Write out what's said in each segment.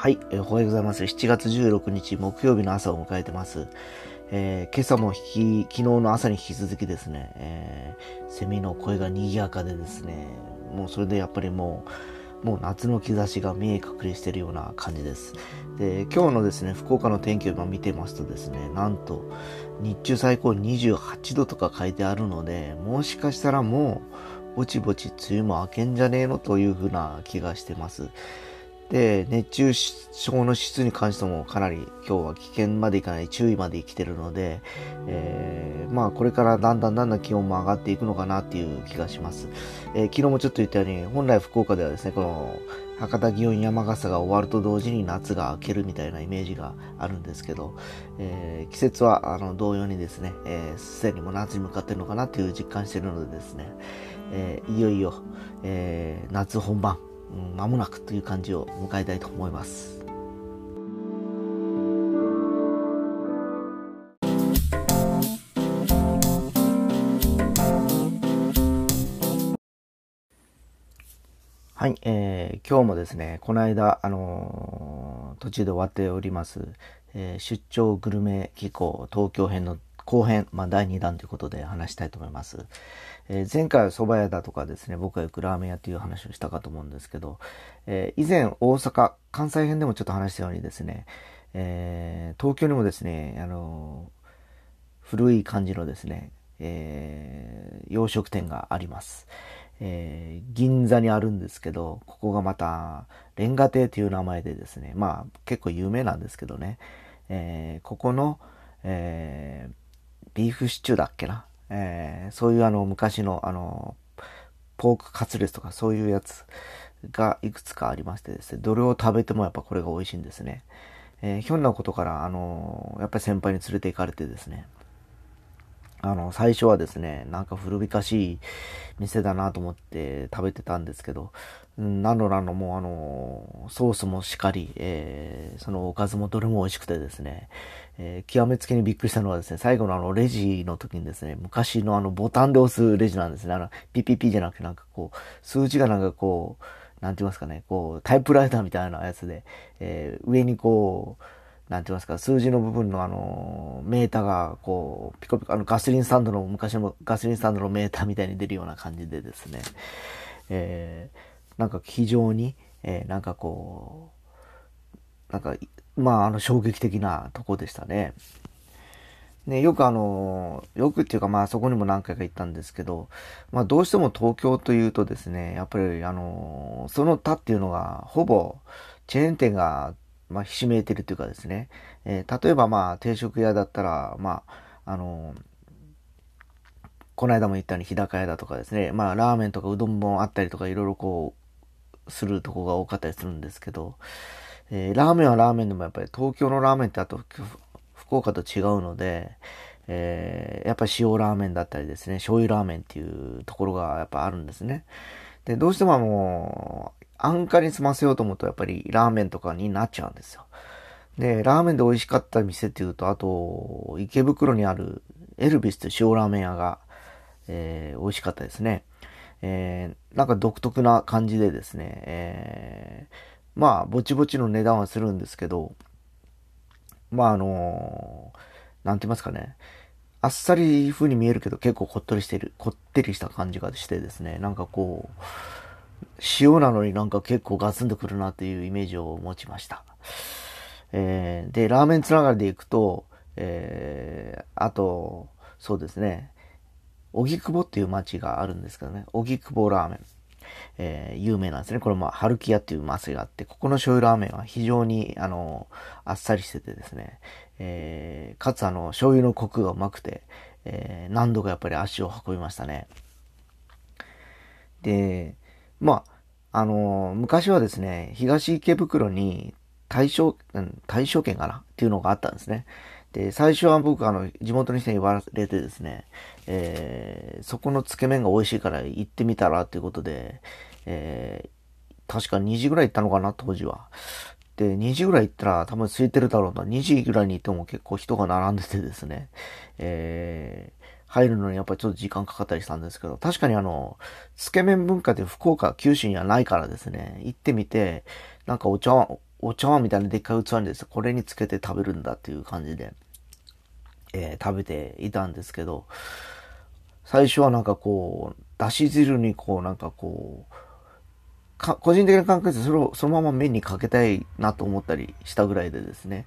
はい、えー、おはようございます。7月16日木曜日の朝を迎えてます。えー、今朝も引き、昨日の朝に引き続きですね、えー、セミの声が賑やかでですね、もうそれでやっぱりもう、もう夏の兆しが見え隠れしてるような感じです。で、今日のですね、福岡の天気を今見てますとですね、なんと、日中最高28度とか書いてあるので、もしかしたらもう、ぼちぼち梅雨も明けんじゃねえのというふうな気がしてます。で、熱中症の質に関してもかなり今日は危険までいかない注意まで来てるので、えー、まあこれからだんだんだんだん気温も上がっていくのかなっていう気がします。えー、昨日もちょっと言ったように、本来福岡ではですね、この博多祇園山笠が終わると同時に夏が明けるみたいなイメージがあるんですけど、えー、季節はあの同様にですね、す、えー、で、にも夏に向かってるのかなっていう実感してるのでですね、えー、いよいよ、えー、夏本番、間もなくという感じを迎えたいと思います。はい、えー、今日もですね、この間、あのー、途中で終わっております、えー、出張グルメ機構東京編の後編、まあ、第2弾ということで話したいと思います。えー、前回は蕎麦屋だとかですね、僕が行くラーメン屋っていう話をしたかと思うんですけど、えー、以前大阪、関西編でもちょっと話したようにですね、えー、東京にもですね、あの古い感じのですね、え洋食店があります。え銀座にあるんですけど、ここがまた、レンガ亭という名前でですね、まあ結構有名なんですけどね、えここの、えビーフシチューだっけな、えー、そういうあの昔のあのポークカツレツとかそういうやつがいくつかありましてですね、どれを食べてもやっぱこれが美味しいんですね。えー、ひょんなことから、あのやっぱり先輩に連れて行かれてですね、あの、最初はですね、なんか古びかしい店だなと思って食べてたんですけど、何の何のもあの、ソースもしっかり、えー、そのおかずもどれも美味しくてですね、えー、極めつけにびっくりしたのはですね、最後のあのレジの時にですね、昔のあのボタンで押すレジなんですね。あの、ピピピじゃなくてなんかこう、数字がなんかこう、なんて言いますかね、こう、タイプライターみたいなやつで、えー、上にこう、なんて言いますか、数字の部分のあの、メーターが、こう、ピコピコ、あの、ガソリンスタンドの、昔のガソリンスタンドのメーターみたいに出るような感じでですね、えー、なんか非常に、えー、なんかこう、なんか、まあ、あの、衝撃的なとこでしたね。ね、よくあの、よくっていうかまあそこにも何回か行ったんですけど、まあどうしても東京というとですね、やっぱりあの、その他っていうのがほぼチェーン店がまあ、ひしめいてるというかですね、えー、例えばまあ、定食屋だったら、まあ、あのこの間も言ったように日高屋だとかですね、まあ、ラーメンとかうどんもあったりとか、いろいろこう、するとこが多かったりするんですけど、えー、ラーメンはラーメンでもやっぱり東京のラーメンってあと、福岡と違うので、えー、やっぱり塩ラーメンだったりですね、醤油ラーメンっていうところがやっぱあるんですね。で、どうしてももう、安価に済ませようと思うとやっぱりラーメンとかになっちゃうんですよ。で、ラーメンで美味しかった店っていうと、あと、池袋にあるエルビスという塩ラーメン屋が、えー、美味しかったですね。えー、なんか独特な感じでですね、えー、まあ、ぼちぼちの値段はするんですけど、まあ、あのー、なんて言いますかね、あっさり風に見えるけど結構こっとりしてる、こってりした感じがしてですね、なんかこう、塩なのになんか結構ガツンとくるなっていうイメージを持ちました。えー、で、ラーメンつながりでいくと、えー、あと、そうですね、荻窪っていう町があるんですけどね、荻窪ラーメン。えー、有名なんですね。これも、春木屋っていう店があって、ここの醤油ラーメンは非常に、あの、あっさりしててですね、えー、かつあの、醤油のコクがうまくて、えー、何度かやっぱり足を運びましたね。で、まあ、あのー、昔はですね、東池袋に大正、大正圏かな？っていうのがあったんですね。で、最初は僕、あの、地元の人に言われてですね、えー、そこのつけ麺が美味しいから行ってみたらっていうことで、えー、確か2時ぐらい行ったのかな、当時は。で、2時ぐらい行ったら多分空いてるだろうな。2時ぐらいに行っても結構人が並んでてですね、えー、入るのにやっぱりちょっと時間かかったりしたんですけど、確かにあの、つけ麺文化で福岡、九州にはないからですね、行ってみて、なんかお茶碗、お茶碗みたいなでっかい器にですね、これにつけて食べるんだっていう感じで、えー、食べていたんですけど、最初はなんかこう、だし汁にこうなんかこう、か個人的な感覚でそれをそのまま麺にかけたいなと思ったりしたぐらいでですね。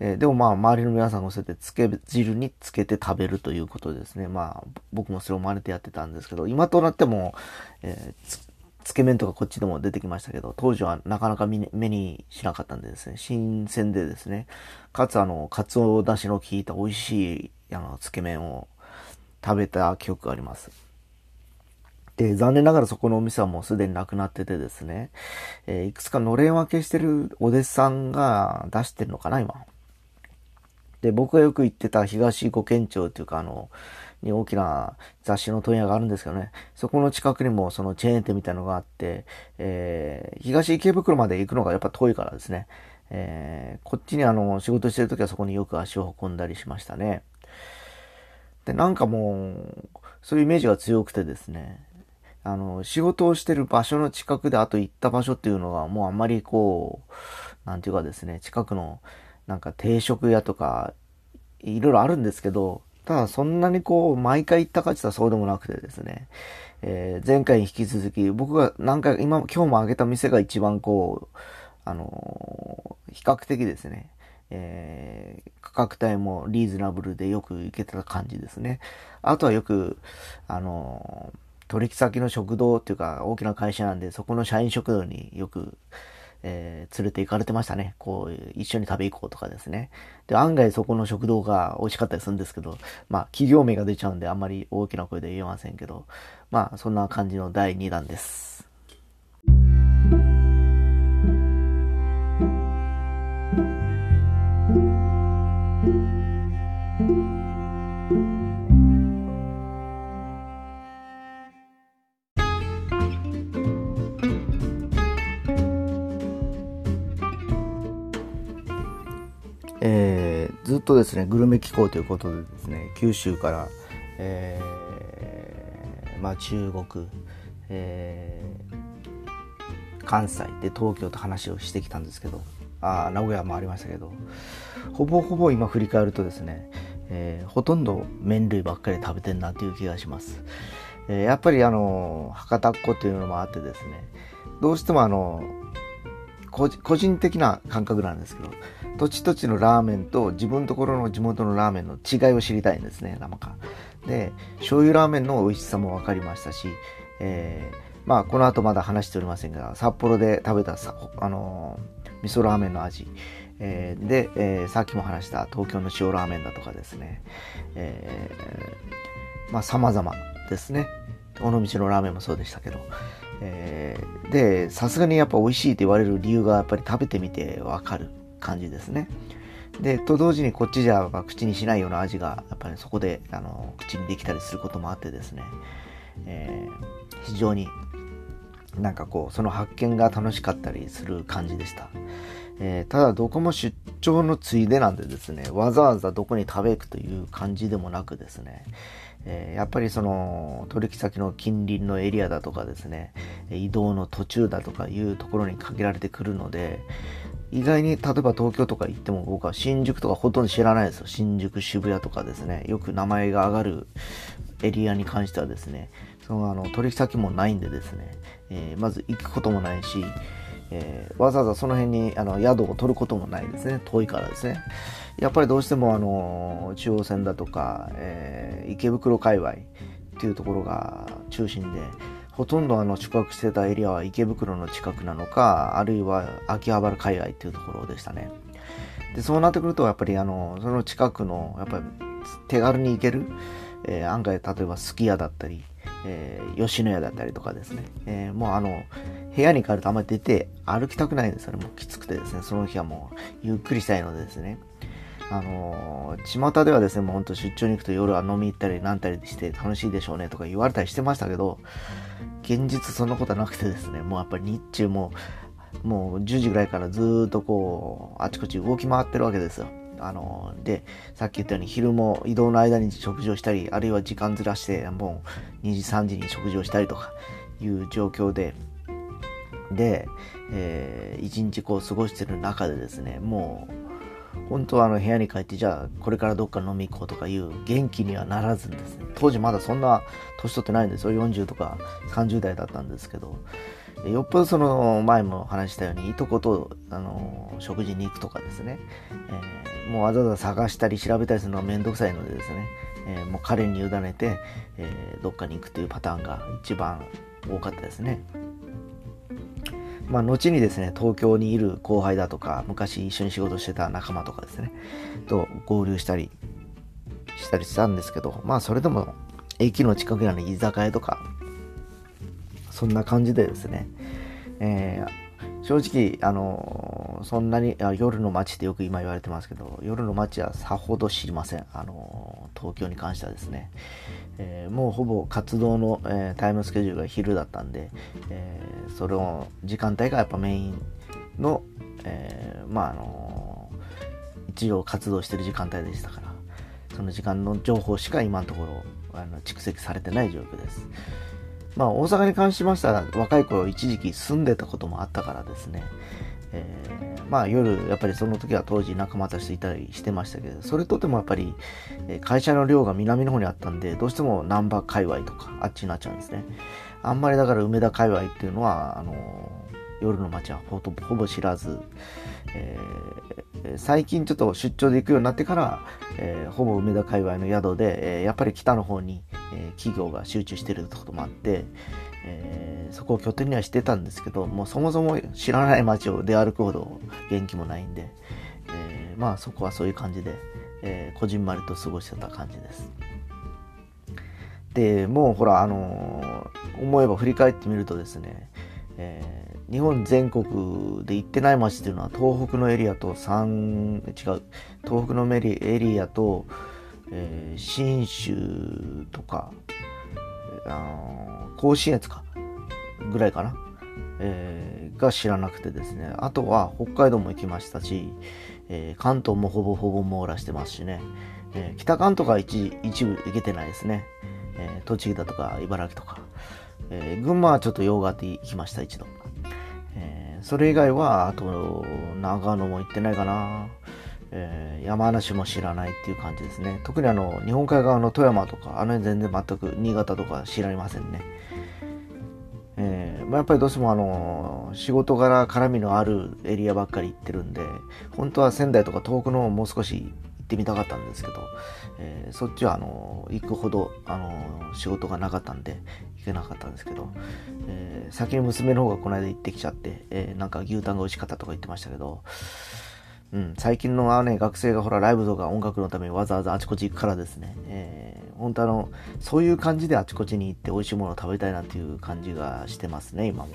えー、でもまあ周りの皆さんがそうやってつけ汁につけて食べるということですね。まあ僕もそれを真似てやってたんですけど、今となっても、えー、つけ麺とかこっちでも出てきましたけど、当時はなかなか目にしなかったんでですね、新鮮でですね、かつあの、かつおだしの効いた美味しい、あの、つけ麺を食べた記憶があります。で、残念ながらそこのお店はもうすでになくなっててですね、えー、いくつかのれん分けしてるお弟子さんが出してるのかな、今。で、僕がよく行ってた東五県庁っていうか、あの、に大きな雑誌の問屋があるんですけどね、そこの近くにもそのチェーン店みたいなのがあって、えー、東池袋まで行くのがやっぱ遠いからですね、えー、こっちにあの、仕事してる時はそこによく足を運んだりしましたね。で、なんかもう、そういうイメージが強くてですね、あの、仕事をしてる場所の近くであと行った場所っていうのがもうあんまりこう、なんていうかですね、近くのなんか定食屋とか、いろいろあるんですけど、ただそんなにこう、毎回行ったかって言ったらそうでもなくてですね、えー、前回に引き続き、僕が何回、今、今日も挙げた店が一番こう、あのー、比較的ですね、えー、価格帯もリーズナブルでよく行けてた感じですね。あとはよく、あのー取引先の食堂っていうか大きな会社なんで、そこの社員食堂によく、えー、連れて行かれてましたね。こう、一緒に食べ行こうとかですね。で、案外そこの食堂が美味しかったりするんですけど、まあ、企業名が出ちゃうんであんまり大きな声で言えませんけど、まあ、そんな感じの第2弾です。ずっとですね、グルメ機構ということでですね、九州から、えー、まあ中国、えー、関西で東京と話をしてきたんですけど、あ名古屋もありましたけど、ほぼほぼ今振り返るとですね、えー、ほとんど麺類ばっかり食べてんなという気がします。えー、やっぱりあの、博多っ子というのもあってですね、どうしてもあの、個人的な感覚なんですけど、土地土地のラーメンと自分のところの地元のラーメンの違いを知りたいんですね、生か。で、醤油ラーメンの美味しさも分かりましたし、えー、まあ、この後まだ話しておりませんが、札幌で食べたさ、あのー、味噌ラーメンの味、えー、で、えー、さっきも話した東京の塩ラーメンだとかですね、えー、まあ、様々ですね。尾道のラーメンもそうでしたけど、えー、で、さすがにやっぱ美味しいって言われる理由がやっぱり食べてみてわかる感じですね。で、と同時にこっちじゃ口にしないような味が、やっぱりそこで、あの、口にできたりすることもあってですね、えー、非常になんかこう、その発見が楽しかったりする感じでした。えー、ただどこも出張のついでなんでですね、わざわざどこに食べ行くという感じでもなくですね、え、やっぱりその取引先の近隣のエリアだとかですね、移動の途中だとかいうところに限られてくるので、意外に例えば東京とか行っても僕は新宿とかほとんど知らないですよ。新宿、渋谷とかですね、よく名前が上がるエリアに関してはですね、そのあの取引先もないんでですね、えー、まず行くこともないし、えー、わざわざその辺にあの宿を取ることもないですね。遠いからですね。やっぱりどうしてもあの中央線だとか、えー、池袋界隈っていうところが中心で、ほとんどあの宿泊してたエリアは池袋の近くなのか、あるいは秋葉原海外っていうところでしたね。で、そうなってくると、やっぱりあの、その近くの、やっぱり手軽に行ける、えー、案外、例えばすき家だったり、えー、吉野家だったりとかですね、えー、もうあの、部屋に帰るとあんまり出て歩きたくないんですよね。もうきつくてですね、その日はもうゆっくりしたいのでですね。あのー、巷ではですね、もうほんと出張に行くと夜は飲み行ったりなんたりして楽しいでしょうねとか言われたりしてましたけど、現実そんなことはなくてですね、もうやっぱり日中も、もう10時ぐらいからずっとこう、あちこち動き回ってるわけですよ。あの、で、さっき言ったように昼も移動の間に食事をしたり、あるいは時間ずらして、もう2時3時に食事をしたりとかいう状況で、で、えー、一日こう過ごしてる中でですね、もう、本当はあの部屋に帰って、じゃあこれからどっか飲み行こうとかいう元気にはならずですね、当時まだそんな年取ってないんですよ。40とか30代だったんですけど、よっぽどその前も話したようにいとことあの食事に行くとかですね、えー、もうわざわざ探したり調べたりするのがめんどくさいのでですね、えー、もう彼に委ねて、えー、どっかに行くというパターンが一番多かったですね。まあ、後にですね、東京にいる後輩だとか、昔一緒に仕事してた仲間とかですね、と合流したりしたりしたんですけど、まあ、それでも駅の近くにある居酒屋とか、そんな感じでですね、えー、正直、あのそんなにあ夜の街ってよく今言われてますけど、夜の街はさほど知りません。あの東京に関してはですね、えー、もうほぼ活動の、えー、タイムスケジュールが昼だったんで、え、それを時間帯がやっぱメインの、えまああの一応活動してる時間帯でしたから、その時間の情報しか今のところあの蓄積されてない状況です。まあ、大阪に関しましては若い頃一時期住んでたこともあったからですね、えー、まあ夜やっぱりその時は当時仲間たちといたりしてましたけどそれとてもやっぱり会社の寮が南の方にあったんでどうしても難波界隈とかあっちになっちゃうんですね。あんまりだから梅田界隈っていうのはあの夜の街はほぼ知らず、えー、最近ちょっと出張で行くようになってから、えー、ほぼ梅田界隈の宿で、えー、やっぱり北の方に、え企業が集中してるってこともあって、えそこを拠点にはしてたんですけどもうそもそも知らない街を出歩くほど元気もないんで、えまあそこはそういう感じで、えこじんまりと過ごしてた感じです。でもうほらあの思えば振り返ってみるとですね、え日本全国で行ってない街っていうのは東北のエリアと3違う東北のメリエリアと、えー、信州とかあ甲信越かぐらいかな、えー、が知らなくてですね。あとは北海道も行きましたし、えー、関東もほぼほぼ網羅してますしね、え北関東が一一部行けてないですね、え栃木だとか茨城とか、え群馬はちょっと用があって行きました一度。それ以外は、あと、長野も行ってないかな。えー、山梨も知らないっていう感じですね。特にあの、日本海側の富山とか、あの辺全然全く、新潟とか知られませんね。えー、まあ、やっぱりどうしてもあの、仕事柄絡みのあるエリアばっかり行ってるんで、本当は仙台とか遠くのもう少しってみたかったんですけど、えー、そっちはあの、行くほど、あの、仕事がなかったんで、行けなかったんですけど、えー、先に娘の方がこの間行ってきちゃって、えー、なんか牛タンが美味しかったとか言ってましたけど、うん、最近のあね、学生がほら、ライブとか音楽のためにわざわざあちこち行くからですね、えー、本当あの、そういう感じであちこちに行って美味しいものを食べたいなっていう感じがしてますね、今も。